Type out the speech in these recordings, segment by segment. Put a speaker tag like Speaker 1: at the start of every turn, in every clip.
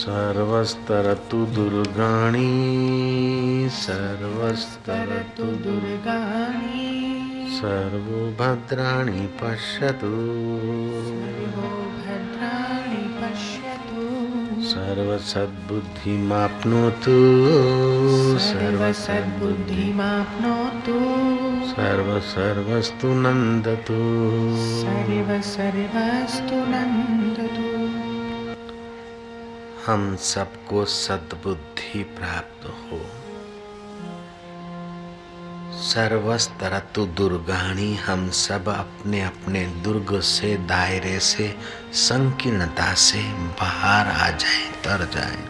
Speaker 1: सर्वस्तरतु दुर्गाणि सर्वस्तरतु
Speaker 2: दुर्गाणि
Speaker 1: सर्वो भद्राणि पश्यतु।
Speaker 2: भद्राणि पश्यतु।
Speaker 1: सर्वसद्बुद्धिमाप्नोतु।
Speaker 2: सर्वसद्बुद्धिमाप्नोतु।
Speaker 1: सर्वसर्वस्तु नन्दतु।
Speaker 2: सर्व सर्वस्तु नन्दतु।
Speaker 1: हम सबको सद्बुद्धि प्राप्त हो। सर्वस्तरतु दुर्गाणी हम सब अपने अपने दुर्ग से, दायरे से, संकीर्णता से बाहर आ जाए, तर जाए।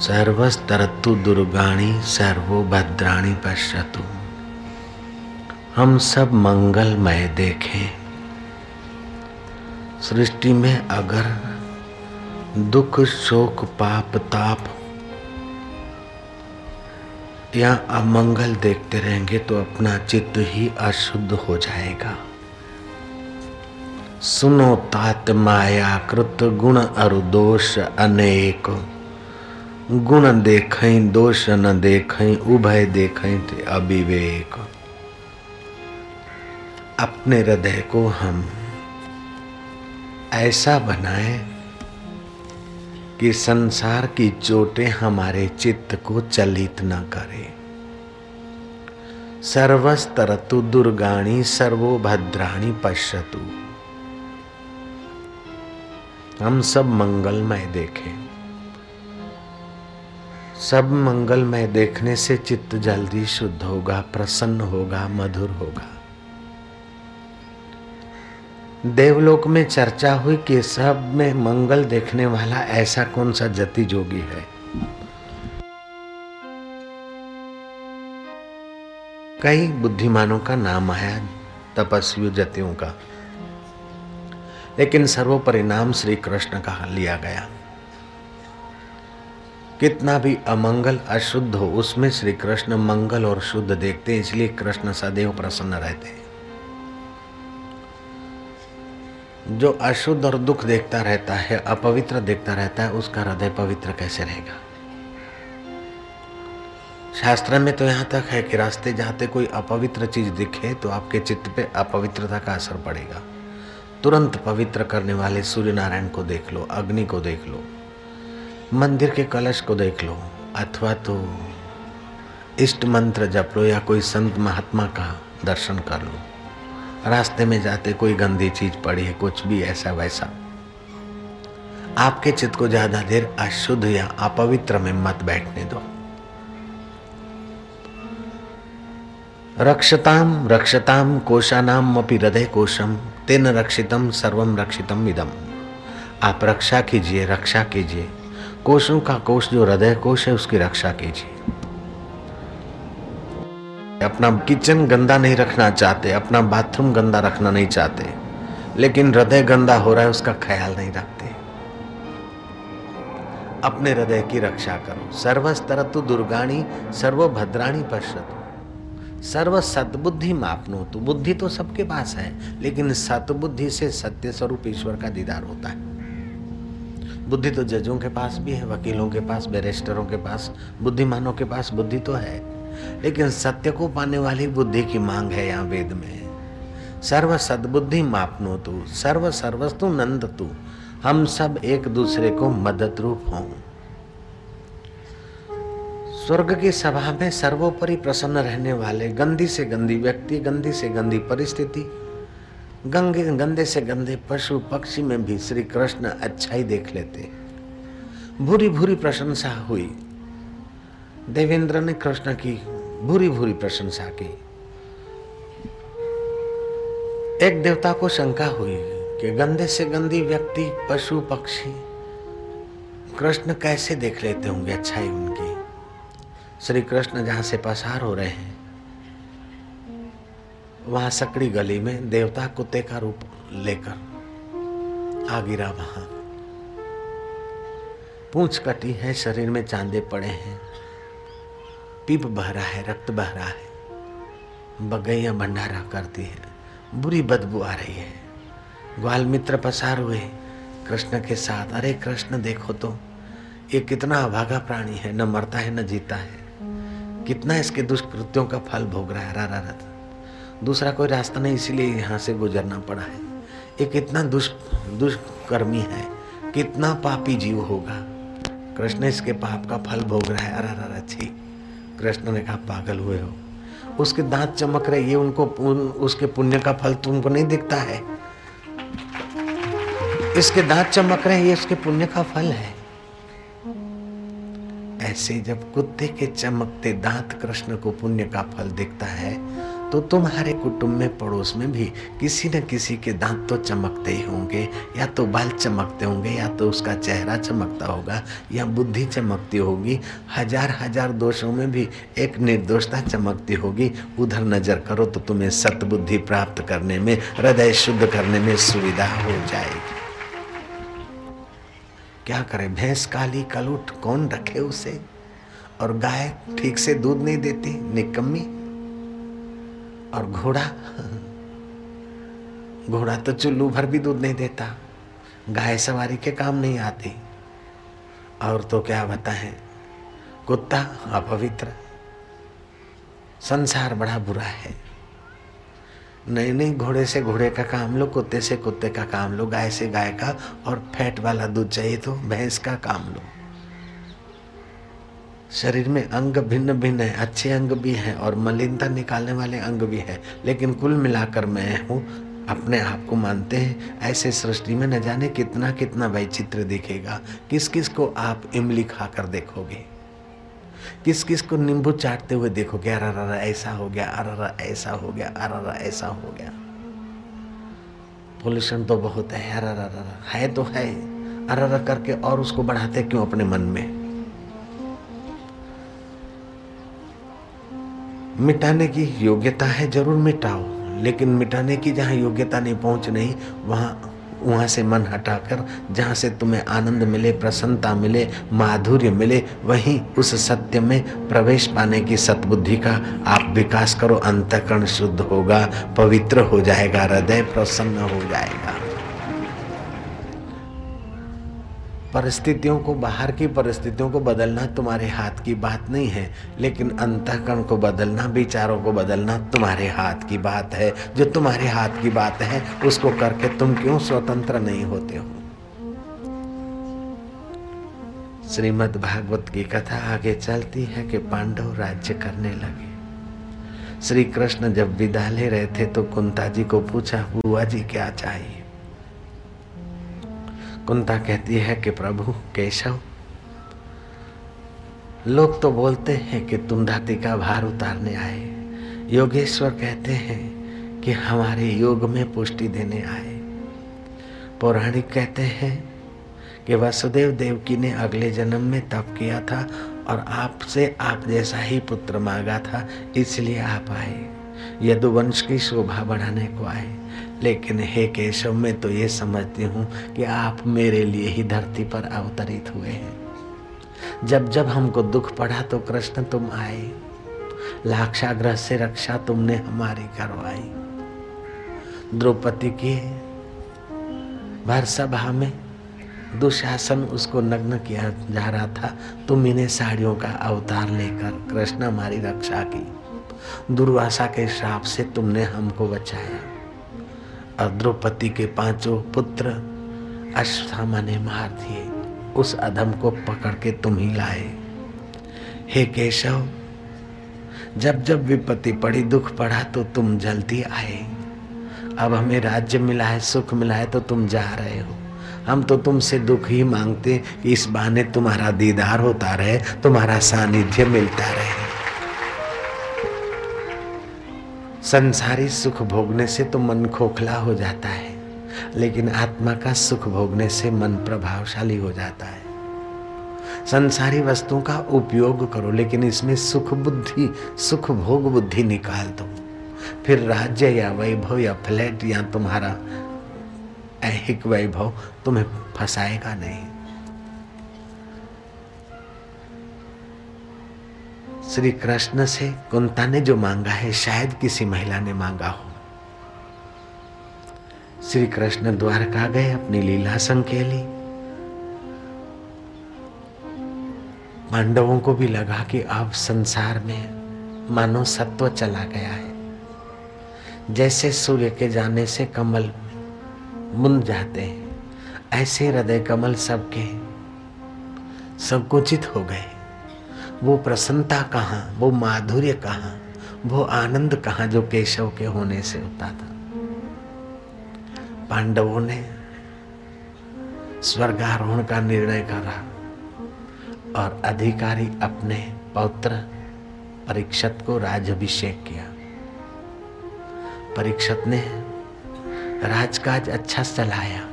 Speaker 1: सर्वस्तरतु दुर्गाणी सर्वो भद्राणी पश्यतु। हम सब मंगलमय देखें सृष्टि में अगर दुख, शोक, पाप, ताप या अमंगल देखते रहेंगे तो अपना चित्त ही अशुद्ध हो जाएगा। सुनो तात माया कृत गुण अरु दोष अनेक। गुण देखें दोष न देखें उभय देखें अविवेक। अपने हृदय को हम ऐसा बनाए कि संसार की चोटें हमारे चित्त को चलित न करे। सर्वस्तरतु दुर्गाणी सर्वो भद्राणी पश्यतु। हम सब मंगलमय देखें। सब मंगलमय देखने से चित्त जल्दी शुद्ध होगा, प्रसन्न होगा, मधुर होगा। देवलोक में चर्चा हुई कि सब में मंगल देखने वाला ऐसा कौन सा जति जोगी है? कई बुद्धिमानों का नाम आया तपस्वी जतियों का। लेकिन सर्वोपरिणाम श्री कृष्ण का लिया गया। कितना भी अमंगल अशुद्ध हो, उसमें श्री कृष्ण मंगल और शुद्ध देखते हैं, इसलिए कृष्ण सदैव प्रसन्न रहते हैं। जो अशुद्ध और दुख देखता रहता है, अपवित्र देखता रहता है, उसका हृदय पवित्र कैसे रहेगा? शास्त्र में तो यहाँ तक है कि रास्ते जाते कोई अपवित्र चीज़ दिखे तो आपके चित्त पे अपवित्रता का असर पड़ेगा। तुरंत पवित्र करने वाले सूर्य नारायण को देख लो, अग्नि को देख लो, मंदिर के कलश को देख लो, अथवा तो इष्ट मंत्र जप लो या कोई संत महात्मा का दर्शन कर लो। रास्ते में जाते कोई गंदी चीज़ पड़ी है, कुछ भी ऐसा वैसा। आपके चित्त को ज़्यादा देर अशुद्ध या अपवित्र में मत बैठने दो। रक्षताम रक्षताम, कोशानाम अपि हृदय कोशम, तेन रक्षितम सर्वम रक्षितम इदम आप रक्षा कीजिए रक्षा कीजिए। कोशों का कोश जो हृदय कोश है, उसकी रक्षा कीजिए। अपना किचन गंदा नहीं रखना चाहते, अपना बाथरूम गंदा रखना नहीं चाहते। लेकिन हृदय गंदा हो रहा है, उसका ख्याल नहीं रखते। अपने हृदय की रक्षा करो। सर्वस्तरतु दुर्गाणी सर्व भद्राणी पश्यतु। सर्व सतबुद्धि मापनो तो। बुद्धि तो सबके पास है, लेकिन सतबुद्धि से सत्य स्वरूप ईश्वर का दीदार होता है। बुद्धि तो जजों के पास भी है, वकीलों के पास, बैरिस्टरों के पास, बुद्धिमानों के पास बुद्धि तो है। लेकिन सत्य को पाने वाली बुद्धि की मांग है यहाँ वेद में। सर्व सद्बुद्धि मापनो तू, सर्व सर्वस्तु नंद तू, हम सब एक दूसरे को मदद रूप हों। स्वर्ग की सभा में सर्वोपरि प्रसन्न रहने वाले गंदी से गंदी व्यक्ति, गंदी से गंदी परिस्थिति, गंगे, गंदे से गंदे पशु पक्षी में भी श्री कृष्ण अच्छा ही देख लेते। भूरी भूरी प्रशंसा हुई। देवेंद्र ने कृष्ण की भूरी भूरी प्रशंसा की। एक देवता को शंका हुई कि गंदे से गंदी व्यक्ति, पशु, पक्षी, कृष्ण कैसे देख लेते होंगे अच्छाई उनकी? श्री कृष्ण जहाँ से पसार हो रहे हैं, वहाँ सकड़ी गली में देवता कुत्ते का रूप लेकर आ गिरा वहाँ पूछ कटी है, शरीर में चांदे पड़े हैं। पीप बह रहा है रक्त बह रहा है। बगैया भंडारा करती है। बुरी बदबू आ रही है। ग्वाल मित्र पसार हुए कृष्ण के साथ। अरे कृष्ण देखो तो ये कितना अभागा प्राणी है। न मरता है न जीता है। कितना इसके दुष्कृत्यों का फल भोग रहा है रा, रा, रा। दूसरा कोई रास्ता नहीं इसीलिए यहाँ से गुजरना पड़ा है। ये कितना दुष् दुष्कर्मी है। कितना पापी जीव होगा। कृष्ण इसके पाप का फल भोग रहा है। अरे अरे छी। कृष्ण ने कहा पागल हुए हो। उसके दांत चमक रहे ये उनको उन, उसके पुण्य का फल तुमको नहीं दिखता है। इसके दांत चमक रहे ये उसके पुण्य का फल है। ऐसे जब कुत्ते के चमकते दांत कृष्ण को पुण्य का फल दिखता है तो तुम्हारे कुटुंब में पड़ोस में भी किसी न किसी के दांत तो चमकते ही होंगे, या तो बाल चमकते होंगे, या तो उसका चेहरा चमकता होगा, या बुद्धि चमकती होगी। हज़ार हज़ार दोषों में भी एक निर्दोषता चमकती होगी। उधर नज़र करो तो तुम्हें सतबुद्धि प्राप्त करने में, हृदय शुद्ध करने में सुविधा हो जाएगी। क्या करे? भैंस काली कलूट कौन रखे उसे? और गाय ठीक से दूध नहीं देती, निकम्मी? और घोड़ा? घोड़ा तो चुल्लू भर भी दूध नहीं देता। गाय सवारी के काम नहीं आती। और तो क्या बताएँ? कुत्ता अपवित्र। संसार बड़ा बुरा है। नहीं नहीं घोड़े से घोड़े का काम लो, कुत्ते से कुत्ते का काम लो, गाय से गाय का और फैट वाला दूध चाहिए तो भैंस का काम लो। शरीर में अंग भिन्न भिन्न है, अच्छे अंग भी हैं और मलिनता निकालने वाले अंग भी हैं। लेकिन कुल मिलाकर मैं हूँ, अपने आप को मानते हैं, ऐसे सृष्टि में न जाने कितना कितना वैचित्र दिखेगा। किस किस को आप इमली खाकर देखोगे? किस किस को नींबू चाटते हुए देखोगे? अरा ऐसा हो गया अरा ऐसा हो गया अरा ऐसा हो गया। पोल्यूशन तो बहुत है अरा है तो है। अरा करके और उसको बढ़ाते क्यों अपने मन में? मिटाने की योग्यता है, ज़रूर मिटाओ। लेकिन मिटाने की जहाँ योग्यता नहीं पहुँच नहीं, वहाँ वहाँ से मन हटाकर, जहाँ से तुम्हें आनंद मिले, प्रसन्नता मिले, माधुर्य मिले, वहीं उस सत्य में प्रवेश पाने की सतबुद्धि का आप विकास करो, अंतकरण शुद्ध होगा, पवित्र हो जाएगा, हृदय प्रसन्न हो जाएगा। परिस्थितियों को, बाहर की परिस्थितियों को बदलना तुम्हारे हाथ की बात नहीं है, लेकिन अंतःकरण को बदलना, विचारों को बदलना तुम्हारे हाथ की बात है। जो तुम्हारे हाथ की बात है, उसको करके तुम क्यों स्वतंत्र नहीं होते हो? श्रीमद् भागवत की कथा आगे चलती है कि पांडव राज्य करने लगे। श्री कृष्ण जब विदा ले रहे थे तो कुंता जी को पूछा, बुआ जी, क्या चाहिए? कुंता कहती है कि प्रभु, केशव। लोग तो बोलते हैं कि तुम धाती का भार उतारने आए। योगेश्वर कहते हैं कि हमारे योग में पुष्टि देने आए। पौराणिक कहते हैं कि वसुदेव देवकी ने अगले जन्म में तप किया था और आपसे आप जैसा ही पुत्र मांगा था, इसलिए आप आए। यदुवंश की शोभा बढ़ाने को आए। लेकिन हे केशव, मैं तो ये समझती हूँ कि आप मेरे लिए ही धरती पर अवतरित हुए हैं। जब जब हमको दुख पड़ा तो कृष्ण तुम आए। लाक्षाग्रह से रक्षा तुमने हमारी करवाई। द्रौपदी की भर सभा में दुशासन उसको नग्न किया जा रहा था। तुम इन्हें साड़ियों का अवतार लेकर कृष्ण हमारी रक्षा की। दुर्वासा के श्राप से तुमने हमको बचाया। और द्रौपदी के पाँचों पुत्र अश्वत्थामा ने मार दिए। उस अधम को पकड़ के तुम ही लाए। हे केशव, जब जब विपत्ति पड़ी, दुख पड़ा तो तुम जल्दी आए। अब हमें राज्य मिला है, सुख मिला है तो तुम जा रहे हो। हम तो तुमसे दुख ही मांगते कि इस बहाने तुम्हारा दीदार होता रहे, तुम्हारा सानिध्य मिलता रहे। संसारी सुख भोगने से तो मन खोखला हो जाता है, लेकिन आत्मा का सुख भोगने से मन प्रभावशाली हो जाता है। संसारी वस्तुओं का उपयोग करो, लेकिन इसमें सुख बुद्धि, सुख भोग बुद्धि निकाल दो। फिर राज्य या वैभव या फ्लैट या तुम्हारा ऐहिक वैभव तुम्हें फंसाएगा नहीं। श्री कृष्ण से कुंता ने जो मांगा है, शायद किसी महिला ने मांगा हो। श्री कृष्ण द्वारका गए अपनी लीला संकेली। पांडवों को भी लगा कि अब संसार में मानो सत्व चला गया है। जैसे सूर्य के जाने से कमल मुन जाते हैं, ऐसे हृदय कमल सबके संकुचित हो गए। वो प्रसन्नता कहाँ, वो माधुर्य कहाँ, वो आनंद कहाँ जो केशव के होने से होता था। पांडवों ने स्वर्गारोहण का निर्णय करा और अधिकारी अपने पौत्र परीक्षत को राजाभिषेक किया। परीक्षत ने राजकाज अच्छा चलाया।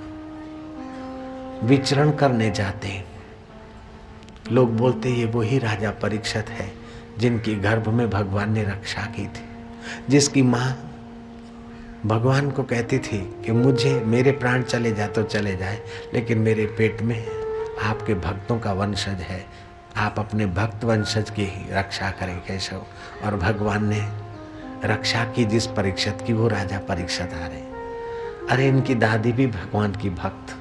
Speaker 1: विचरण करने जाते लोग बोलते ये वही राजा परीक्षत है, जिनकी गर्भ में भगवान ने रक्षा की थी, जिसकी माँ भगवान को कहती थी कि मुझे, मेरे प्राण चले जाए तो चले जाए, लेकिन मेरे पेट में आपके भक्तों का वंशज है। आप अपने भक्त वंशज की ही रक्षा करें, केशव। और भगवान ने रक्षा की जिस परीक्षित की, वो राजा परीक्षित आ रहे। अरे, इनकी दादी भी भगवान की भक्त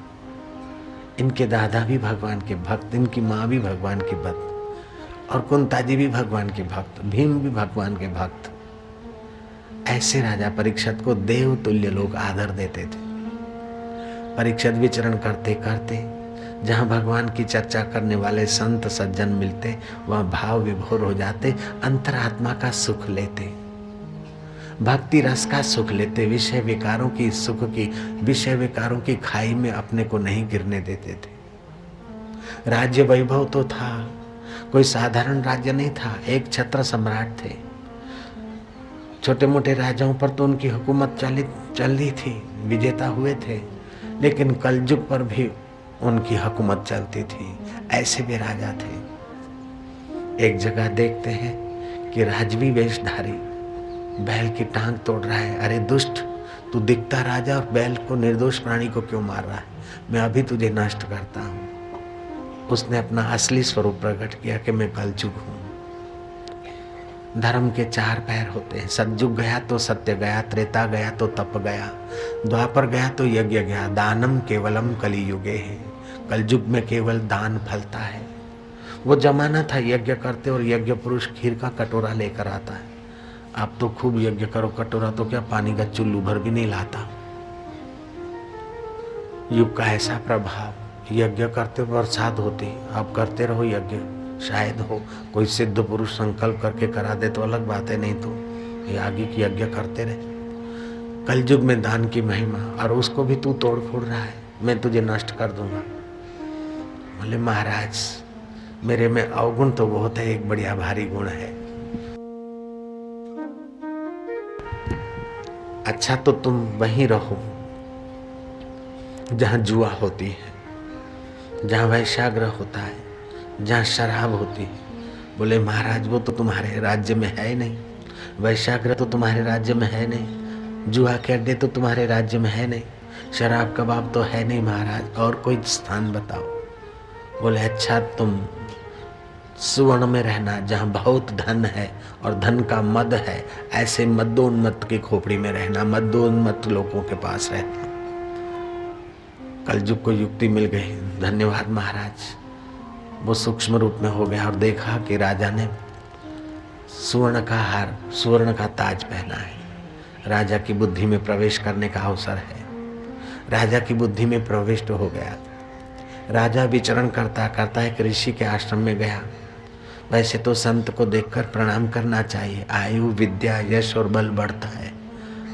Speaker 1: इनके दादा भी भगवान के भक्त, इनकी माँ भी भगवान की भक्त, और कुंता जी भी भगवान के भक्त, भीम भी भगवान के भक्त। ऐसे राजा परीक्षत को देव तुल्य लोग आदर देते थे। परीक्षत विचरण करते करते, जहाँ भगवान की चर्चा करने वाले संत सज्जन मिलते, वहाँ भाव विभोर हो जाते, अंतरात्मा का सुख लेते। भक्ति रस का सुख लेते विषय विकारों की सुख की, विषय विकारों की खाई में अपने को नहीं गिरने देते थे। राज्य वैभव तो था, कोई साधारण राज्य नहीं था, एक छत्र सम्राट थे। छोटे मोटे राजाओं पर तो उनकी हुकूमत चली, चल रही थी, विजेता हुए थे, लेकिन कलयुग पर भी उनकी हुकूमत चलती थी, ऐसे भी राजा थे। एक जगह देखते हैं कि राजवी वेशधारी बैल की टांग तोड़ रहा है। अरे दुष्ट, तू दिखता राजा और बैल को निर्दोष प्राणी को क्यों मार रहा है? मैं अभी तुझे नष्ट करता हूँ। उसने अपना असली स्वरूप प्रकट किया कि मैं कलयुग हूँ। धर्म के चार पैर होते हैं। सतयुग गया तो सत्य गया, त्रेता गया तो तप गया, द्वापर गया तो यज्ञ गया। दानम केवलम कली युगे है। कलयुग में केवल दान फलता है। वो जमाना था यज्ञ करते और यज्ञ पुरुष खीर का कटोरा लेकर आता है। आप तो खूब यज्ञ करो, कटोरा तो क्या पानी का चुल्लू भर भी नहीं लाता? युग का ऐसा प्रभाव, यज्ञ करते बरसात होती, आप करते रहो यज्ञ, शायद हो, कोई सिद्ध पुरुष संकल्प करके करा दे तो अलग बात है, नहीं तो ये आगे की यज्ञ करते रहे। कल युग में दान की महिमा, और उसको भी तू तोड़ फोड़ रहा है, मैं तुझे नष्ट कर दूँगा। बोले, महाराज, मेरे में अवगुण तो बहुत है, एक बढ़िया भारी गुण है। अच्छा तो तुम वहीं रहो, जहाँ जुआ होती है, जहाँ वैशाग्रह होता है, जहाँ शराब होती है। बोले, महाराज, वो तो तुम्हारे राज्य में है नहीं वैशाग्रह तो तुम्हारे राज्य में है नहीं, जुआ के अड्डे तो तुम्हारे राज्य में है नहीं, शराब कबाब तो है नहीं, महाराज, और कोई स्थान बताओ। बोले अच्छा तुम सुवर्ण में रहना, जहाँ बहुत धन है और धन का मद है, ऐसे मद्दोन्मत की खोपड़ी में रहना मद्दोन्मत लोगों के पास रहना। कलयुग को युक्ति मिल गई। धन्यवाद महाराज। वो सूक्ष्म रूप में हो गया और देखा कि राजा ने सुवर्ण का हार, सुवर्ण का ताज पहना है। राजा की बुद्धि में प्रवेश करने का अवसर है। राजा की बुद्धि में प्रविष्ट हो गया। राजा विचरण करता करता एक ऋषि के आश्रम में गया। वैसे तो संत को देखकर प्रणाम करना चाहिए। आयु, विद्या, यश और बल बढ़ता है।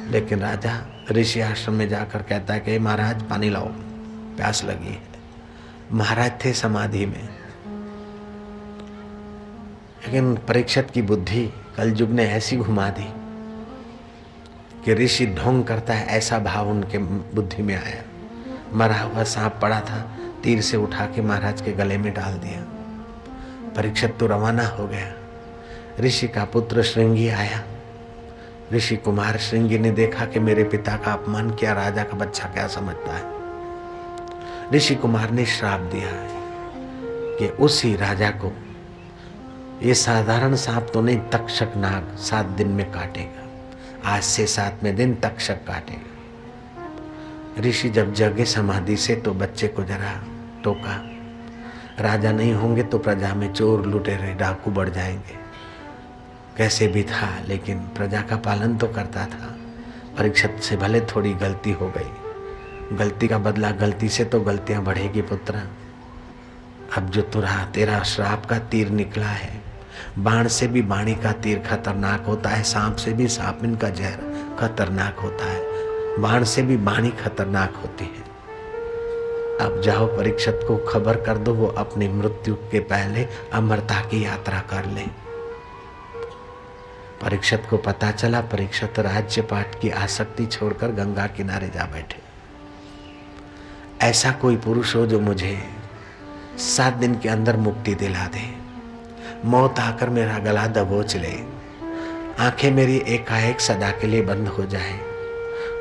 Speaker 1: लेकिन राजा ऋषि आश्रम में जाकर कहता है कि महाराज, पानी लाओ। प्यास लगी है। महाराज थे समाधि में। लेकिन परीक्षित की बुद्धि कलयुग ने ऐसी घुमा दी कि ऋषि ढोंग करता है, ऐसा भाव उनके बुद्धि में आया। मरा हुआ सांप पड़ा था, तीर से उठा के महाराज के गले में डाल दिया। परीक्षित तो रवाना हो गया। ऋषि का पुत्र श्रृंगी आया। ऋषि कुमार श्रृंगी ने देखा कि मेरे पिता का अपमान किया, राजा का बच्चा क्या समझता है? ऋषि कुमार ने श्राप दिया है कि उसी राजा को ये साधारण सांप तो नहीं, तक्षक नाग सात दिन में काटेगा। आज से सातवें दिन तक्षक काटेगा। ऋषि जब जगे समाधि से तो बच्चे को जरा टोका। राजा नहीं होंगे तो प्रजा में चोर लुटेरे, डाकू बढ़ जाएँगे। कैसे भी था, लेकिन प्रजा का पालन तो करता था। परीक्षित से भले थोड़ी गलती हो गई। गलती का बदला गलती से तो गलतियाँ बढ़ेगी पुत्र। अब जो तुरा, तेरा श्राप का तीर निकला है। बाण से भी बाणी का तीर खतरनाक होता है, सांप से भी सांपिन का जहर खतरनाक होता है। बाण से भी बाणी खतरनाक होती है। अब जाओ परीक्षित को खबर कर दो, वो अपनी मृत्यु के पहले अमरता की यात्रा कर ले। परीक्षित को पता चला, परीक्षित राज्य पाठ की आसक्ति छोड़कर गंगा किनारे जा बैठे। ऐसा कोई पुरुष हो जो मुझे सात दिन के अंदर मुक्ति दिला दे। मौत आकर मेरा गला दबोच ले। आँखें मेरी एकाएक सदा के लिए बंद हो जाए।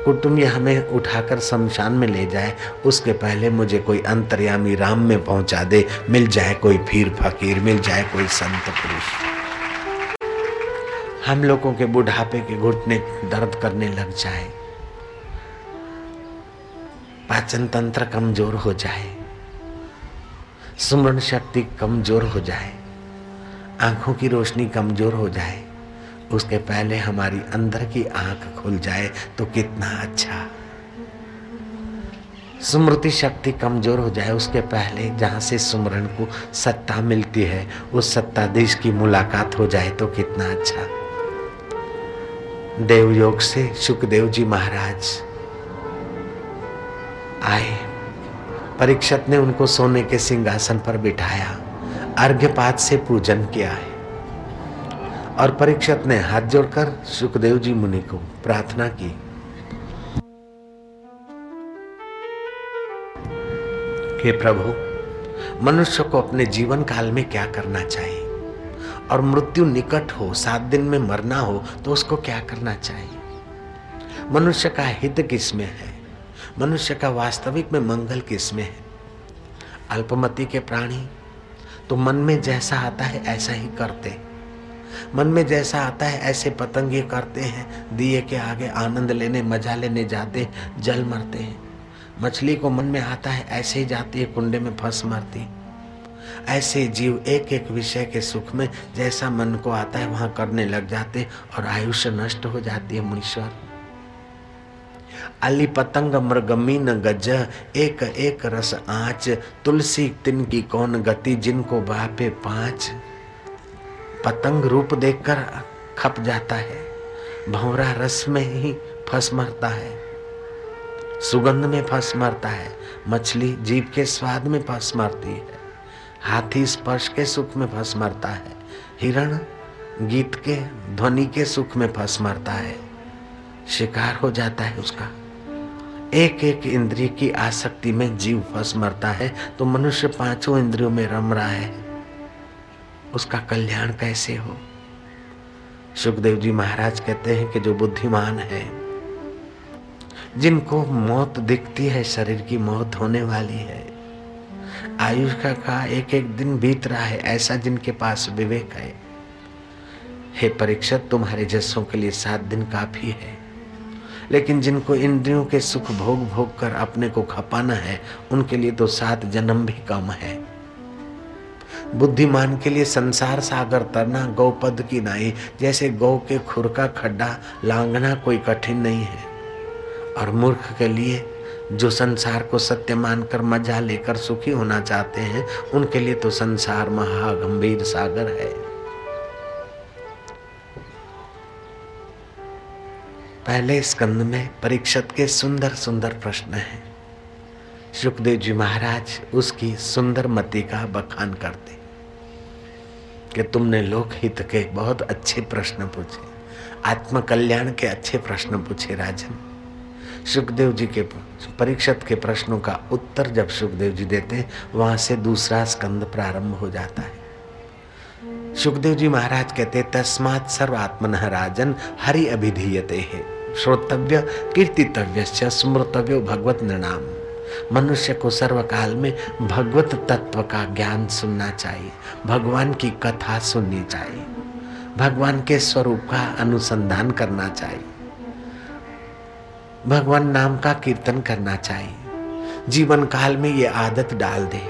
Speaker 1: कुटुंब हमें उठाकर शमशान में ले जाए। उसके पहले मुझे कोई अंतर्यामी राम में पहुँचा दे। मिल जाए कोई पीर फकीर, मिल जाए कोई संत पुरुष। हम लोगों के बुढ़ापे के घुटने दर्द करने लग जाए। पाचन तंत्र कमज़ोर हो जाए। सुमरण शक्ति कमज़ोर हो जाए। आँखों की रोशनी कमज़ोर हो जाए। उसके पहले हमारी अंदर की आँख खुल जाए तो कितना अच्छा। स्मृति शक्ति कमज़ोर हो जाए उसके पहले जहाँ से सुमरण को सत्ता मिलती है, उस सत्ताधीश की मुलाकात हो जाए तो कितना अच्छा। देवयोग से सुखदेव जी महाराज आए। परीक्षत ने उनको सोने के सिंहासन पर बिठाया अर्घ्यपात से पूजन किया है। और परीक्षत ने हाथ जोड़कर सुखदेव जी मुनि को प्रार्थना की। कि प्रभु, मनुष्य को अपने जीवन काल में क्या करना चाहिए? और मृत्यु निकट हो, सात दिन में मरना हो तो उसको क्या करना चाहिए? मनुष्य का हित किसमें है? मनुष्य का वास्तविक में मंगल किसमें है? अल्पमति के प्राणी तो मन में जैसा आता है, ऐसा ही करते। हैं मन में जैसा आता है, ऐसे पतंग करते हैं। दिए के आगे आनंद लेने, मज़ा लेने जाते, जल मरते हैं। मछली को मन में आता है, ऐसे ही जाती है, कुंडे में फंस मरती। ऐसे जीव एक एक विषय के सुख में, जैसा मन को आता है, वहाँ करने लग जाते और आयुष्य नष्ट हो जाती है, मुनीश्वर। अली पतंग मृगमी न गज, एक एक रस आँच, तुलसी तिन की कौन गति, जिनको बापे पाँच। पतंग रूप देखकर खप जाता है। भंवरा रस में ही फंस मरता है। सुगंध में फंस मरता है। मछली जीव के स्वाद में फंस मरती है। हाथी स्पर्श के सुख में फंस मरता है। हिरण गीत के ध्वनि के सुख में फंस मरता है। शिकार हो जाता है उसका। एक एक इंद्रिय की आसक्ति में जीव फंस मरता है। तो मनुष्य पाँचों इंद्रियों में रम रहा है। उसका कल्याण कैसे हो? सुखदेव जी महाराज कहते हैं कि जो बुद्धिमान है, जिनको मौत दिखती है, शरीर की मौत होने वाली है, आयुष का का एक एक दिन बीत रहा है, ऐसा जिनके पास विवेक है। हे परीक्षक, तुम्हारे जसों के लिए सात दिन काफ़ी है, लेकिन जिनको इंद्रियों के सुख भोग भोग कर अपने को खपाना है, उनके लिए तो सात जन्म भी कम है। बुद्धिमान के लिए संसार सागर तरना, गौपद की नाई, जैसे गौ के खुर का खड्डा लांगना कोई कठिन नहीं है। और मूर्ख के लिए जो संसार को सत्य मानकर मज़ा लेकर सुखी होना चाहते हैं, उनके लिए तो संसार महागंभीर सागर है। पहले स्कंद में परीक्षत के सुंदर सुंदर प्रश्न हैं। सुखदेव जी महाराज उसकी सुंदर मति का बखान करते कि तुमने लोकहित के बहुत अच्छे प्रश्न पूछे आत्म कल्याण के अच्छे प्रश्न पूछे राजन। सुखदेव जी के परीक्षत के प्रश्नों का उत्तर जब सुखदेव जी देते, वहाँ से दूसरा स्कंद प्रारंभ हो जाता है। सुखदेव जी महाराज कहते, तस्मात सर्वात्मन राजन हरि अभिधीयते है। श्रोतव्य कीर्तितव्य स्मृतव्य भगवत नृणाम। मनुष्य को सर्वकाल में भगवत तत्व का ज्ञान सुनना चाहिए, भगवान की कथा सुननी चाहिए, भगवान के स्वरूप का अनुसंधान करना चाहिए, भगवान नाम का कीर्तन करना चाहिए, जीवन काल में ये आदत डाल दे।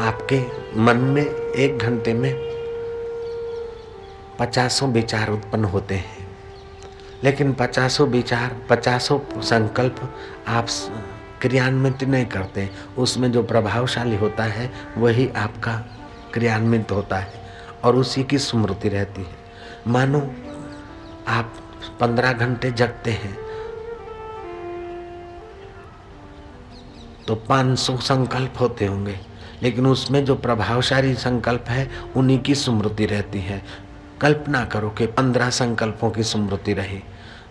Speaker 1: आपके मन में एक घंटे में पचासों विचार उत्पन्न होते हैं। लेकिन पचासों विचार, पचासों संकल्प आप क्रियान्वित नहीं करते। उसमें जो प्रभावशाली होता है, वही आपका क्रियान्वित होता है और उसी की स्मृति रहती है। मानो आप पंद्रह घंटे जगते हैं तो पाँच सौ संकल्प होते होंगे, लेकिन उसमें जो प्रभावशाली संकल्प है, उन्हीं की स्मृति रहती है। कल्पना करो कि पंद्रह संकल्पों की स्मृति रही।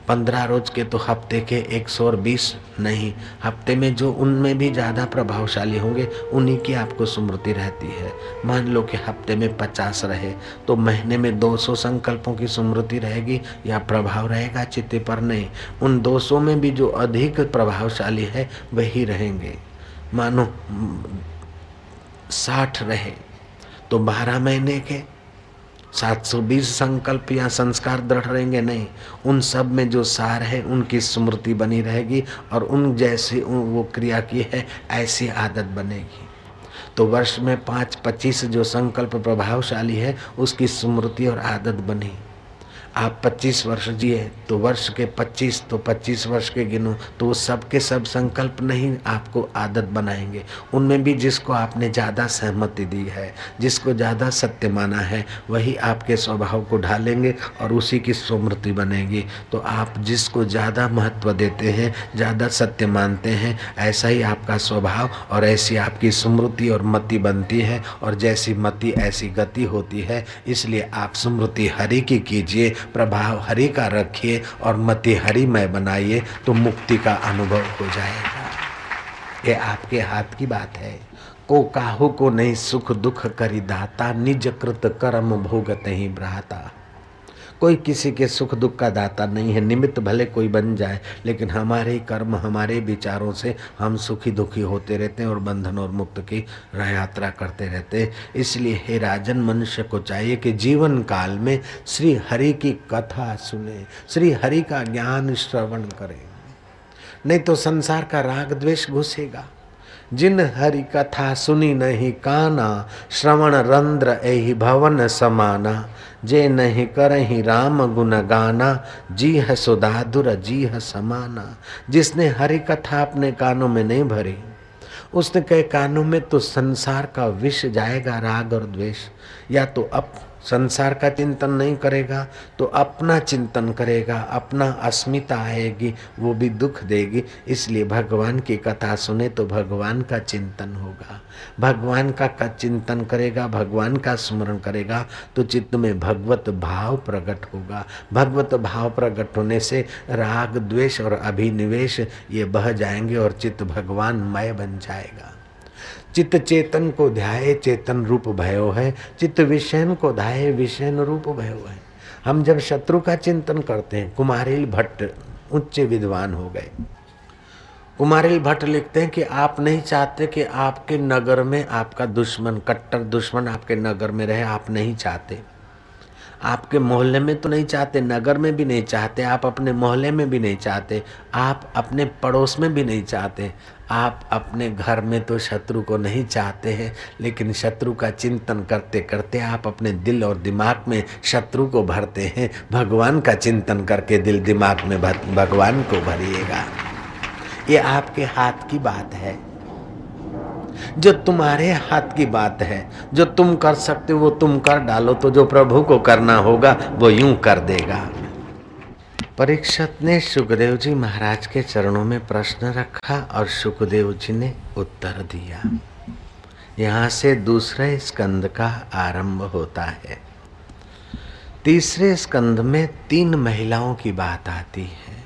Speaker 1: पंद्रह रोज के तो हफ़्ते के एक सौ और बीस नहीं। हफ़्ते में जो, उनमें भी ज़्यादा प्रभावशाली होंगे, उन्हीं की आपको स्मृति रहती है। मान लो कि हफ़्ते में पचास रहे तो महीने में दो सौ संकल्पों की स्मृति रहेगी, या प्रभाव रहेगा, चित्ते पर नहीं। उन दो सौ में भी जो अधिक प्रभावशाली है, वही रहेंगे। मानो, साठ रहे तो बारह महीने के 720 संकल्प या संस्कार दृढ़ रहेंगे? नहीं। उन सब में जो सार है, उनकी स्मृति बनी रहेगी और उन जैसी वो क्रिया की है, ऐसी आदत बनेगी। तो वर्ष में पाँच पच्चीस जो संकल्प प्रभावशाली है, उसकी स्मृति और आदत बनी। आप 25 वर्ष जिए तो वर्ष के 25 तो 25 वर्ष के गिनो तो वो सब के सब संकल्प नहीं आपको आदत बनाएँगे। उनमें भी जिसको आपने ज़्यादा सहमति दी है, जिसको ज़्यादा सत्य माना है, वही आपके स्वभाव को ढालेंगे और उसी की स्मृति बनेगी। तो आप जिसको ज़्यादा महत्व देते हैं, ज़्यादा सत्य मानते हैं, ऐसा ही आपका स्वभाव और ऐसी आपकी स्मृति और मति बनती है और जैसी मति, ऐसी गति होती है, इसलिए आप स्मृति हरि की कीजिए प्रभाव हरि का रखिए और मति हरिमय बनाइए तो मुक्ति का अनुभव हो जाएगा। ये आपके हाथ की बात है। को काहू को नहीं सुख दुख करी दाता, निज कृत कर्म भोगत ही ब्राता कोई किसी के सुख दुख का दाता नहीं है। निमित्त भले कोई बन जाए, लेकिन हमारे कर्म, हमारे विचारों से हम सुखी दुखी होते रहते हैं और बंधन और मुक्त की यात्रा करते रहते हैं। इसलिए हे राजन, मनुष्य को चाहिए कि जीवन काल में श्री हरि की कथा सुने, श्री हरि का ज्ञान श्रवण करें। नहीं तो संसार का राग द्वेष घुसेगा। जिन हरि कथा सुनी नहीं काना, श्रवण रंद्र एहि भवन समाना। जे नहीं करही राम गुण गाना जी है सुधाधुर जी है समाना। जिसने हरि कथा अपने कानों में नहीं भरी, उसने कहे, कानों में तो संसार का विष जाएगा राग और द्वेष। या तो अब संसार का चिंतन नहीं करेगा तो अपना चिंतन करेगा अपना अस्मिता आएगी वो भी दुख देगी। इसलिए भगवान की कथा सुने तो भगवान का चिंतन होगा। भगवान का, का चिंतन करेगा भगवान का स्मरण करेगा तो चित्त में भगवत भाव प्रकट होगा। भगवत भाव प्रकट होने से राग द्वेष और अभिनिवेश ये बह जाएँगे और चित्त भगवान मय बन जाएगा। चित्त चेतन को ध्याये, चेतन रूप भयो है। चित्त विषयन को ध्याये, विषयन रूप भयो है। हम जब शत्रु का चिंतन करते हैं, कुमारिल भट्ट उच्च विद्वान हो गए। कुमारिल भट्ट लिखते हैं कि आप नहीं चाहते कि आपके नगर में आपका दुश्मन, कट्टर दुश्मन आपके नगर में रहे, आप नहीं चाहते। आपके मोहल्ले में तो नहीं चाहते, नगर में भी नहीं चाहते, आप अपने मोहल्ले में भी नहीं चाहते, आप अपने पड़ोस में भी नहीं चाहते। आप अपने घर में तो शत्रु को नहीं चाहते हैं, लेकिन शत्रु का चिंतन करते करते आप अपने दिल और दिमाग में शत्रु को भरते हैं। भगवान का चिंतन करके दिल दिमाग में भगवान को भरिएगा। ये आपके हाथ की बात है। जो तुम्हारे हाथ की बात है, जो तुम कर सकते हो, वो तुम कर डालो तो जो प्रभु को करना होगा, वो यूँ कर देगा। परीक्षत ने सुखदेव जी महाराज के चरणों में प्रश्न रखा और सुखदेव जी ने उत्तर दिया। यहाँ से दूसरे स्कंद का आरंभ होता है। तीसरे स्कंद में तीन महिलाओं की बात आती है।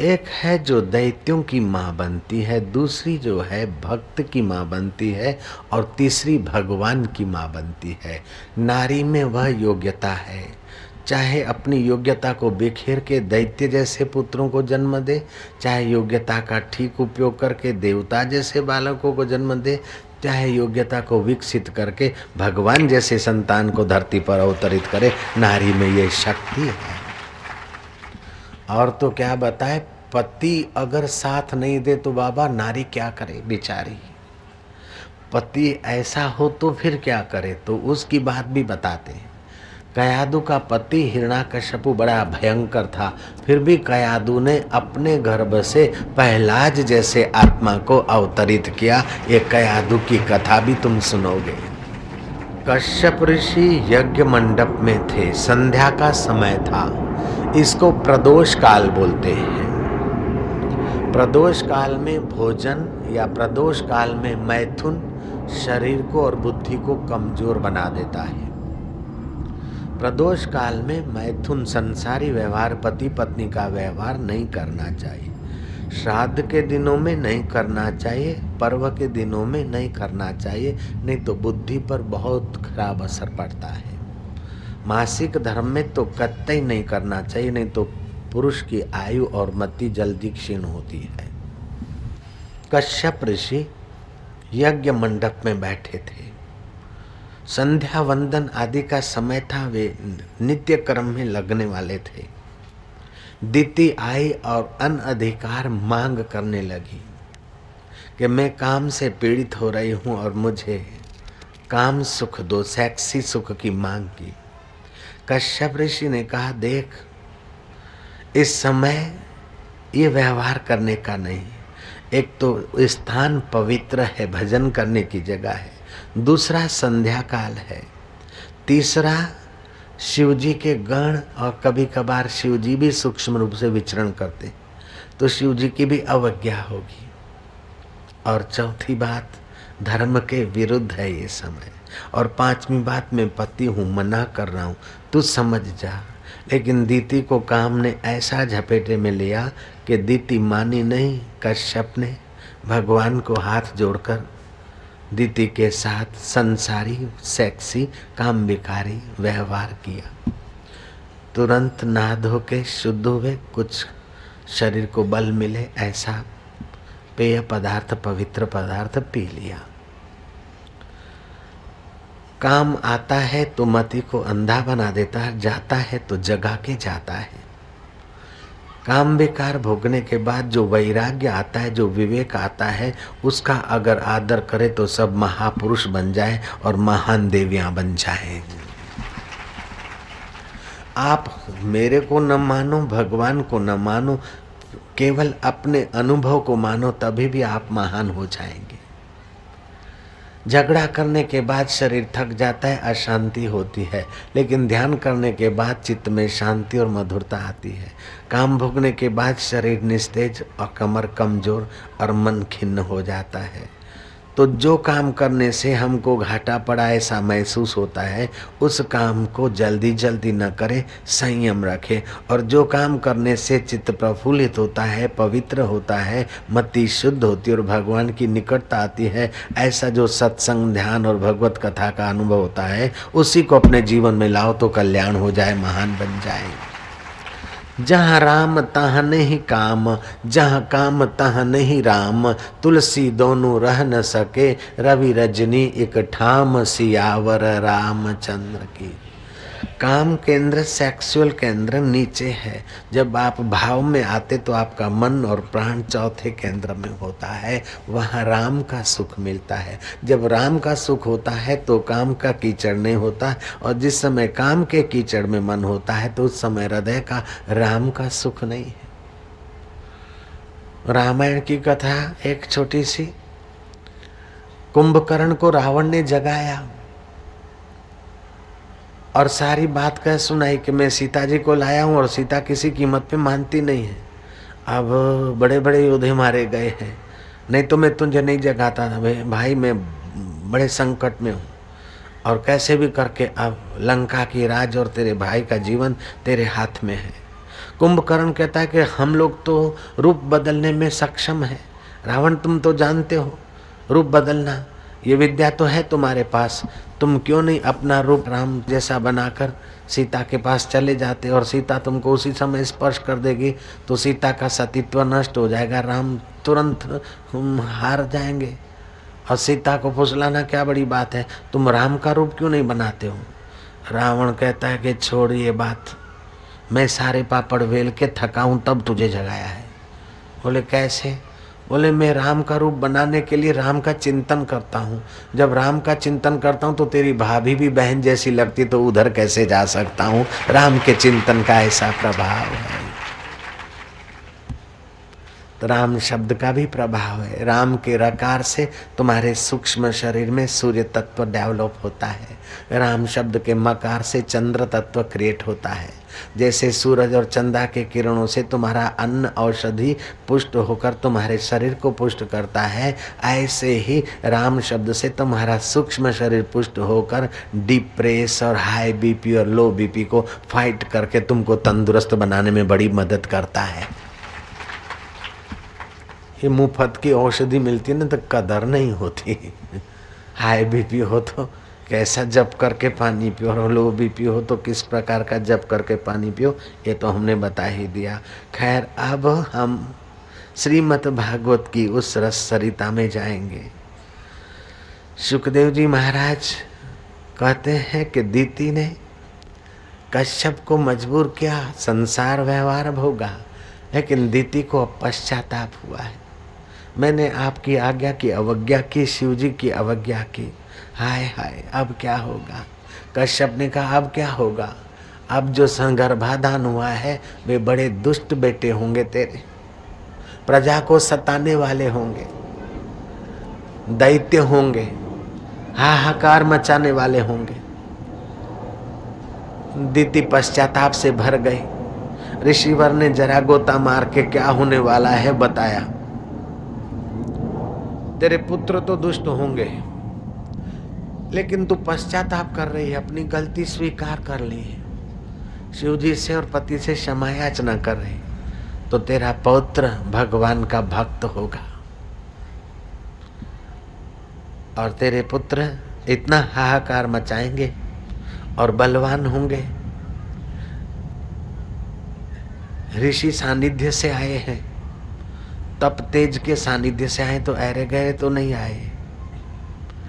Speaker 1: एक है जो दैत्यों की माँ बनती है, दूसरी जो है भक्त की माँ बनती है और तीसरी भगवान की माँ बनती है। नारी में वह योग्यता है। चाहे अपनी योग्यता को बिखेर के दैत्य जैसे पुत्रों को जन्म दे, चाहे योग्यता का ठीक उपयोग करके देवता जैसे बालकों को जन्म दे, चाहे योग्यता को विकसित करके भगवान जैसे संतान को धरती पर अवतरित करे, नारी में ये शक्ति है। और तो क्या बताए, पति अगर साथ नहीं दे तो बाबा नारी क्या करे, बेचारी? पति ऐसा हो तो फिर क्या करे तो उसकी बात भी बताते हैं। कयादु का पति हिरणाकश्यपु बड़ा भयंकर था। फिर भी कयादु ने अपने गर्भ से पहलाज जैसे आत्मा को अवतरित किया। ये कयादु की कथा भी तुम सुनोगे। कश्यप ऋषि यज्ञ मंडप में थे। संध्या का समय था। इसको प्रदोष काल बोलते हैं। प्रदोष काल में भोजन या प्रदोष काल में मैथुन शरीर को और बुद्धि को कमज़ोर बना देता है। प्रदोष काल में मैथुन संसारी व्यवहार पति पत्नी का व्यवहार नहीं करना चाहिए। श्राद्ध के दिनों में नहीं करना चाहिए, पर्व के दिनों में नहीं करना चाहिए, नहीं तो बुद्धि पर बहुत खराब असर पड़ता है। मासिक धर्म में तो कतई नहीं करना चाहिए, नहीं तो पुरुष की आयु और मति जल्दी क्षीण होती है। कश्यप ऋषि यज्ञ मंडप में बैठे थे। संध्या वंदन आदि का समय था, वे नित्य कर्म में लगने वाले थे। दीति आई और अन अधिकार मांग करने लगी कि मैं काम से पीड़ित हो रही हूँ और मुझे काम सुख दो सेक्सी सुख की मांग की। कश्यप ऋषि ने कहा, देख, इस समय ये व्यवहार करने का नहीं। एक तो स्थान पवित्र है, भजन करने की जगह है। दूसरा संध्या काल है। तीसरा, शिवजी के गण और कभी कभार शिवजी भी सूक्ष्म रूप से विचरण करते तो शिव जी की भी अवज्ञा होगी। और चौथी बात, धर्म के विरुद्ध है ये समय। और पांचवी बात, मैं पति हूँ, मना कर रहा हूँ, तू समझ जा। लेकिन दीति को काम ने ऐसा झपेटे में लिया कि दीति मानी नहीं, कश्यप ने भगवान को हाथ जोड़कर दीति के साथ संसारी सेक्सी काम बिकारी व्यवहार किया। तुरंत नहा धो के शुद्ध हुए, कुछ शरीर को बल मिले, ऐसा पेय पदार्थ, पवित्र पदार्थ पी लिया। काम आता है तो मति को अंधा बना देता है, जाता है तो जगा के जाता है। काम विकार भोगने के बाद जो वैराग्य आता है, जो विवेक आता है, उसका अगर आदर करे तो सब महापुरुष बन जाए और महान देवियाँ बन जाए। आप मेरे को न मानो, भगवान को न मानो, केवल अपने अनुभव को मानो, तभी भी आप महान हो जाएँगे। झगड़ा करने के बाद शरीर थक जाता है, अशांति होती है। लेकिन ध्यान करने के बाद चित्त में शांति और मधुरता आती है। काम भोगने के बाद शरीर निस्तेज और कमर कमज़ोर और मन खिन्न हो जाता है। तो जो काम करने से हमको घाटा पड़ा ऐसा महसूस होता है, उस काम को जल्दी जल्दी न करें, संयम रखें। और जो काम करने से चित्त प्रफुल्लित होता है, पवित्र होता है, मति शुद्ध होती और भगवान की निकटता आती है, ऐसा जो सत्संग, ध्यान और भगवत कथा का अनुभव होता है, उसी को अपने जीवन में लाओ तो कल्याण हो जाए, महान बन जाए। जहाँ राम तहाँ नहीं काम, जहाँ काम तहाँ नहीं राम। तुलसी दोनों रह न सके, रवि रजनी एक ठाम सियावर रामचंद्र की। काम केंद्र सेक्सुअल केंद्र नीचे है। जब आप भाव में आते तो आपका मन और प्राण चौथे केंद्र में होता है। वहाँ राम का सुख मिलता है। जब राम का सुख होता है तो काम का कीचड़ नहीं होता और जिस समय काम के कीचड़ में मन होता है तो उस समय हृदय का राम का सुख नहीं है। रामायण की कथा एक छोटी सी। कुंभकर्ण को रावण ने जगाया। और सारी बात कह सुनाई कि मैं सीता जी को लाया हूँ और सीता किसी कीमत पे मानती नहीं है। अब बड़े बड़े योद्धे मारे गए हैं। नहीं तो मैं तुझे नहीं जगाता था भाई भाई, मैं बड़े संकट में हूँ। और कैसे भी करके अब लंका की राज और तेरे भाई का जीवन तेरे हाथ में है। कुंभकर्ण कहता है कि हम लोग तो रूप बदलने में सक्षम है। रावण, तुम तो जानते हो, रूप बदलना ये विद्या तो है तुम्हारे पास। तुम क्यों नहीं अपना रूप राम जैसा बनाकर सीता के पास चले जाते और सीता तुमको उसी समय स्पर्श कर देगी तो सीता का सतीत्व नष्ट हो जाएगा। राम तुरंत हार जाएँगे। और सीता को फुसलाना क्या बड़ी बात है? तुम राम का रूप क्यों नहीं बनाते हो? रावण कहता है कि छोड़ ये बात। मैं सारे पापड़ वेल के थका हूँ तब तुझे जगाया है। बोले, कैसे? बोले, मैं राम का रूप बनाने के लिए राम का चिंतन करता हूँ। जब राम का चिंतन करता हूँ तो तेरी भाभी भी बहन जैसी लगती तो उधर कैसे जा सकता हूँ? राम के चिंतन का ऐसा प्रभाव है। तो राम शब्द का भी प्रभाव है। राम के रकार से तुम्हारे सूक्ष्म शरीर में सूर्य तत्व डेवलप होता है। राम शब्द के मकार से चंद्र तत्व क्रिएट होता है। जैसे सूरज और चंदा के किरणों से तुम्हारा अन्न औषधि पुष्ट होकर तुम्हारे शरीर को पुष्ट करता है, ऐसे ही राम शब्द से तुम्हारा सूक्ष्म शरीर पुष्ट होकर डिप्रेस और हाई बीपी और लो बीपी को फाइट करके तुमको तंदुरुस्त बनाने में बड़ी मदद करता है। ये मुफ़्त की औषधि मिलती है ना तो कदर नहीं होती। हाई बीपी हो तो कैसा जप करके पानी पियो और लो बीपी हो तो किस प्रकार का जप करके पानी पियो, ये तो हमने बता ही दिया। खैर, अब हम श्रीमद् भागवत की उस रस सरिता में जाएँगे। सुखदेव जी महाराज कहते हैं कि दीति ने कश्यप को मजबूर किया, संसार व्यवहार भोगा, लेकिन दीति को पश्चाताप हुआ है। मैंने आपकी आज्ञा की, अवज्ञा की शिव जी की अवज्ञा की। हाय हाय, अब क्या होगा? कश्यप ने कहा, अब क्या होगा? अब जो संगर्भाधान हुआ है, वे बड़े दुष्ट बेटे होंगे तेरे। प्रजा को सताने वाले होंगे। दैत्य होंगे। हाहाकार मचाने वाले होंगे। दीति पश्चाताप से भर गई। ऋषिवर ने जरा गोता मार के क्या होने वाला है बताया। तेरे पुत्र तो दुष्ट होंगे। लेकिन तू पश्चाताप कर रही है, अपनी गलती स्वीकार कर ली है। शिव जी से और पति से क्षमा याचना कर रही तो तेरा पौत्र भगवान का भक्त होगा। और तेरे पुत्र इतना हाहाकार मचाएँगे और बलवान होंगे। ऋषि सानिध्य से आए हैं। तप तेज के सानिध्य से आए तो अरे गए तो नहीं आए।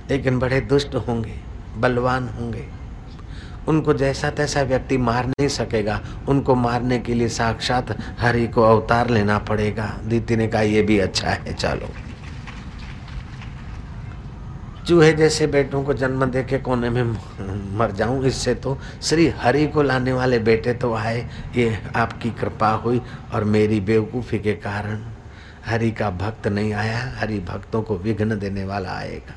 Speaker 1: लेकिन बड़े दुष्ट होंगे, बलवान होंगे। उनको जैसा तैसा व्यक्ति मार नहीं सकेगा, उनको मारने के लिए साक्षात हरि को अवतार लेना पड़ेगा। दीति ने कहा, ये भी अच्छा है, चलो। चूहे जैसे बेटों को जन्म दे के कोने में मर जाऊँ, इससे तो श्री हरि को लाने वाले बेटे तो आए। ये आपकी कृपा हुई और मेरी बेवकूफ़ी के कारण हरि का भक्त नहीं आया। हरि भक्तों को विघ्न देने वाला आएगा।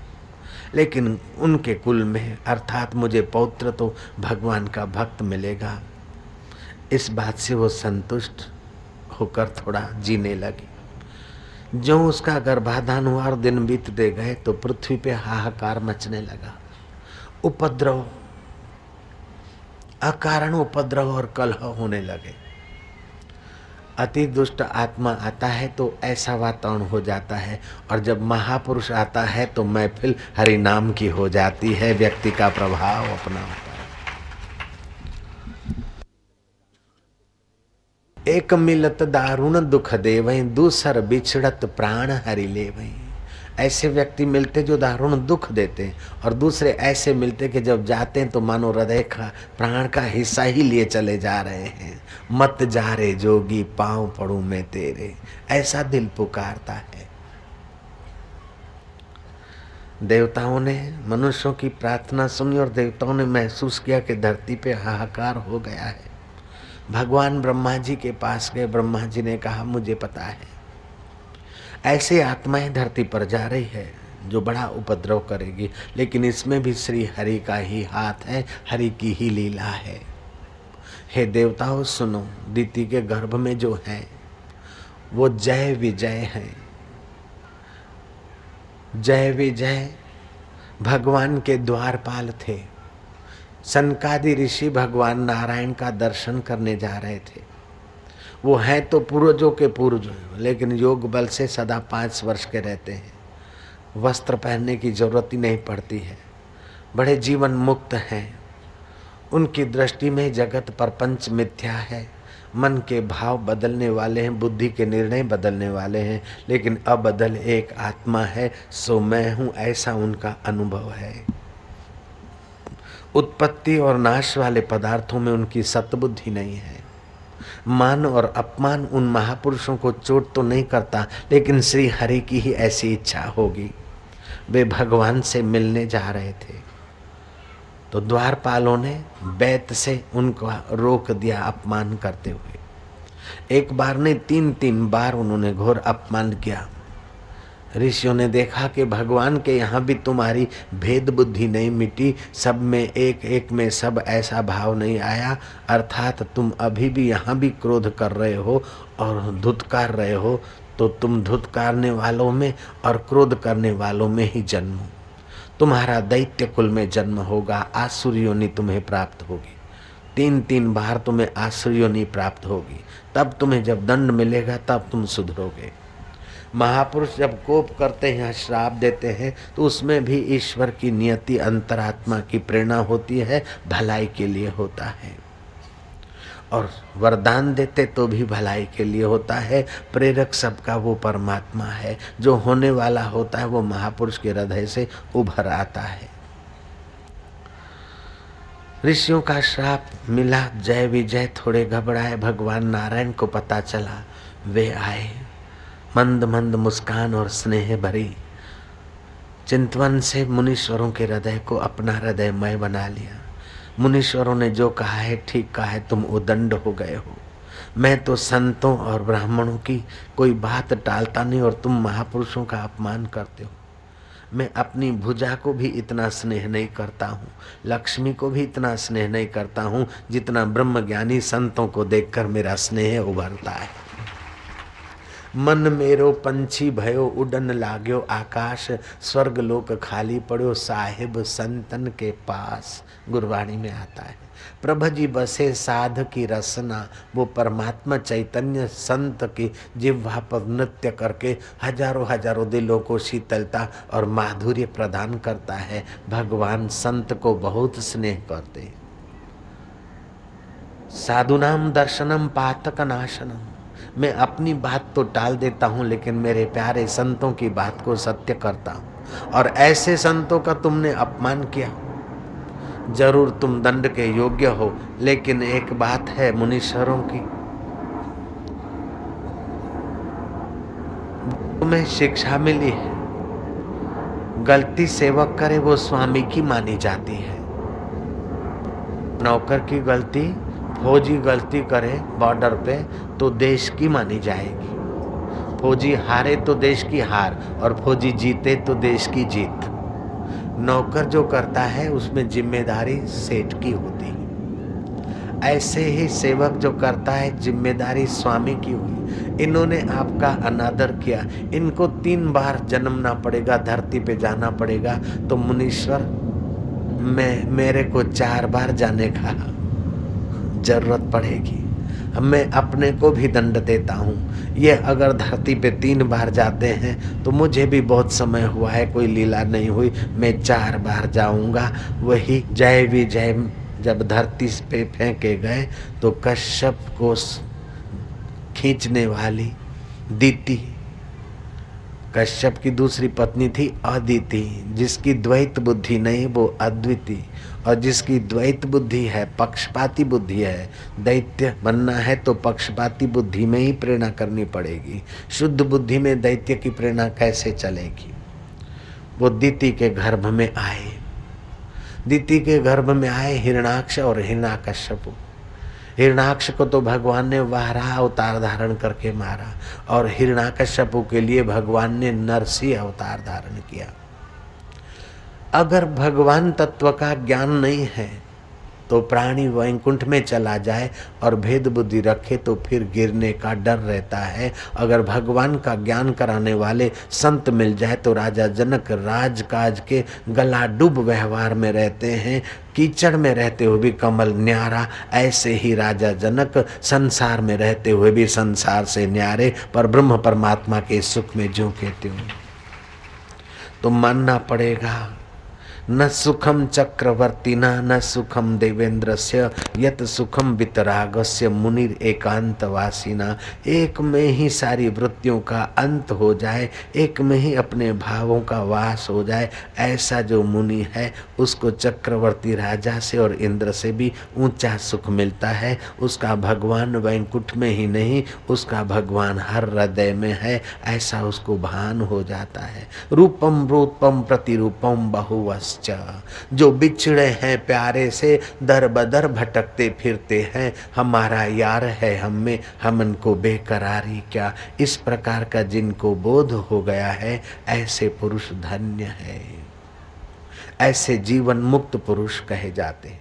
Speaker 1: लेकिन उनके कुल में, अर्थात मुझे पौत्र तो भगवान का भक्त मिलेगा। इस बात से वो संतुष्ट होकर थोड़ा जीने लगी। जो उसका गर्भाधान हुआ और दिन बीत दे गए तो पृथ्वी पे हाहाकार मचने लगा। उपद्रव, अकारण उपद्रव और कलह होने लगे। अति दुष्ट आत्मा आता है तो ऐसा वातावरण हो जाता है। और जब महापुरुष आता है तो महफिल हरि नाम की हो जाती है। व्यक्ति का प्रभाव अपना होता है। एक मिलत दारुण दुख दे वही दूसर बिछड़त प्राण हरि ले ऐसे व्यक्ति मिलते जो दारुण दुख देते हैं और दूसरे ऐसे मिलते कि जब जाते हैं तो मानो हृदय का, प्राण का हिस्सा ही लिए चले जा रहे हैं। मत जा रे जोगी, पाँव पड़ू मैं तेरे। ऐसा दिल पुकारता है। देवताओं ने मनुष्यों की प्रार्थना सुनी और देवताओं ने महसूस किया कि धरती पे हाहाकार हो गया है। भगवान ब्रह्मा जी के पास गए। ब्रह्मा जी ने कहा, मुझे पता है ऐसे आत्माएँ धरती पर जा रही है, जो बड़ा उपद्रव करेगी। लेकिन इसमें भी श्री हरि का ही हाथ है, हरि की ही लीला है। हे देवताओं, सुनो, दीति के गर्भ में जो है, वो जय विजय है। जय विजय, भगवान के द्वारपाल थे। सनकादि ऋषि भगवान नारायण का दर्शन करने जा रहे थे। वो हैं तो पूर्वजों के पूर्वज लेकिन योग बल से सदा पाँच वर्ष के रहते हैं। वस्त्र पहनने की ज़रूरत ही नहीं पड़ती है। बड़े जीवन मुक्त हैं। उनकी दृष्टि में जगत प्रपंच मिथ्या है। मन के भाव बदलने वाले हैं, बुद्धि के निर्णय बदलने वाले हैं, लेकिन अबदल एक आत्मा है, सो मैं हूँ, ऐसा उनका अनुभव है। उत्पत्ति और नाश वाले पदार्थों में उनकी सतबुद्धि नहीं है। मान और अपमान उन महापुरुषों को चोट तो नहीं करता, लेकिन श्री हरि की ही ऐसी इच्छा होगी। वे भगवान से मिलने जा रहे थे। तो द्वारपालों ने बैत से उनको रोक दिया अपमान करते हुए। एक बार ने तीन तीन बार उन्होंने घोर अपमान किया। ऋषियों ने देखा कि भगवान के यहाँ भी तुम्हारी भेद बुद्धि नहीं मिटी। सब में एक एक में सब ऐसा भाव नहीं आया। अर्थात तुम अभी भी यहाँ भी क्रोध कर रहे हो और धुतकार रहे हो। तो तुम धुतकारने वालों में और क्रोध करने वालों में ही जन्म। तुम्हारा दैत्य कुल में जन्म होगा। आसुर तुम्हें प्राप्त होगी। तीन तीन बार तुम्हें आसुर प्राप्त होगी। तब तुम्हें जब दंड मिलेगा, तब तुम सुधरोगे महापुरुष जब कोप करते हैं, श्राप देते हैं तो उसमें भी ईश्वर की नियति अंतरात्मा की प्रेरणा होती है, भलाई के लिए होता है। और वरदान देते तो भी भलाई के लिए होता है। प्रेरक सबका वो परमात्मा है, जो होने वाला होता है, वो महापुरुष के हृदय से उभर आता है। ऋषियों का श्राप मिला, जय विजय, थोड़े घबराए, भगवान नारायण को पता चला, वे आए। मंद मंद मुस्कान और स्नेह भरी। चिंतवन से मुनीश्वरों के हृदय को अपना हृदय हृदयमय बना लिया। मुनीश्वरों ने जो कहा है, ठीक कहा है, तुम उदंड हो गए हो। मैं तो संतों और ब्राह्मणों की कोई बात टालता नहीं और तुम महापुरुषों का अपमान करते हो। मैं अपनी भुजा को भी इतना स्नेह नहीं करता हूँ, लक्ष्मी को भी इतना स्नेह नहीं करता हूँ, जितना ब्रह्म ज्ञानी संतों को देखकर मेरा स्नेह उभरता है। मन मेरो पंछी भयो, उडन लाग्यो आकाश। स्वर्ग लोक खाली पड़ो, साहिब संतन के पास। गुरबाणी में आता है। प्रभ जी बसे साध की रसना, वो परमात्मा चैतन्य संत की जिह्वा पर नृत्य करके हज़ारों हज़ारों दिलों को शीतलता और माधुर्य प्रदान करता है। भगवान संत को बहुत स्नेह करते साधुनाम दर्शनम पातक नाशनम। मैं अपनी बात तो टाल देता हूँ, लेकिन मेरे प्यारे संतों की बात को सत्य करता हूँ। और ऐसे संतों का तुमने अपमान किया। ज़रूर तुम दंड के योग्य हो, लेकिन एक बात है मुनीश्वरों की। तुम्हें शिक्षा मिली है। गलती सेवक करे वो स्वामी की मानी जाती है। नौकर की गलती, फौजी गलती करे बॉर्डर पे तो देश की मानी जाएगी। फौजी हारे तो देश की हार और फौजी जीते तो देश की जीत। नौकर जो करता है, उसमें ज़िम्मेदारी सेठ की होती है। ऐसे ही सेवक जो करता है, ज़िम्मेदारी स्वामी की हुई इन्होंने आपका अनादर किया। इनको तीन बार जन्मना पड़ेगा, धरती पे जाना पड़ेगा। तो मुनीश्वर, मैं, मेरे को चार बार जाने का ज़रूरत पड़ेगी। मैं अपने को भी दंड देता हूँ। ये अगर धरती पे तीन बार जाते हैं तो मुझे भी बहुत समय हुआ है, कोई लीला नहीं हुई। मैं चार बार जाऊँगा। वही जय विजय, जब धरती पे फेंके गए तो कश्यप को खींचने वाली दीति। कश्यप की दूसरी पत्नी थी अदिति, जिसकी द्वैत बुद्धि नहीं, वो अद्वितीय। और जिसकी द्वैत बुद्धि है, पक्षपाती बुद्धि है, दैत्य बनना है तो पक्षपाती बुद्धि में ही प्रेरणा करनी पड़ेगी। शुद्ध बुद्धि में दैत्य की प्रेरणा कैसे चलेगी? वो दीति के गर्भ में आए। दीति के गर्भ में आए हिरणाक्ष और हिरणाकश्यप। हिरणाक्ष को तो भगवान ने वारा अवतार धारण करके मारा और हिरणाकश्यपु के लिए भगवान ने नरसी अवतार धारण किया। अगर भगवान तत्व का ज्ञान नहीं है तो प्राणी वैकुंठ में चला जाए और भेद बुद्धि रखे तो फिर गिरने का डर रहता है। अगर भगवान का ज्ञान कराने वाले संत मिल जाए तो राजा जनक राजकाज के गला डूब व्यवहार में रहते हैं, कीचड़ में रहते हुए भी कमल न्यारा, ऐसे ही राजा जनक संसार में रहते हुए भी संसार से न्यारे पर ब्रह्म परमात्मा के सुख में जो कहते हो तो मानना पड़ेगा न सुखम चक्रवर्ती, न सुखम देवेंद्र से यत सुखम वितरागस्य मुनिर एकांत वासीना एक में ही सारी वृत्तियों का अंत हो जाए, एक में ही अपने भावों का वास हो जाए, ऐसा जो मुनि है, उसको चक्रवर्ती राजा से और इंद्र से भी ऊँचा सुख मिलता है। उसका भगवान वैंकुट में ही नहीं, उसका भगवान हर हृदय में है, ऐसा उसको भान हो जाता है। रूपम रूपम, प्रतिरूपम जो बिछड़े हैं प्यारे से दर बदर भटकते फिरते हैं। हमारा यार है हम में, हम इनको बेकरारी क्या? इस प्रकार का जिनको बोध हो गया है, ऐसे पुरुष धन्य है। ऐसे जीवन मुक्त पुरुष कहे जाते हैं।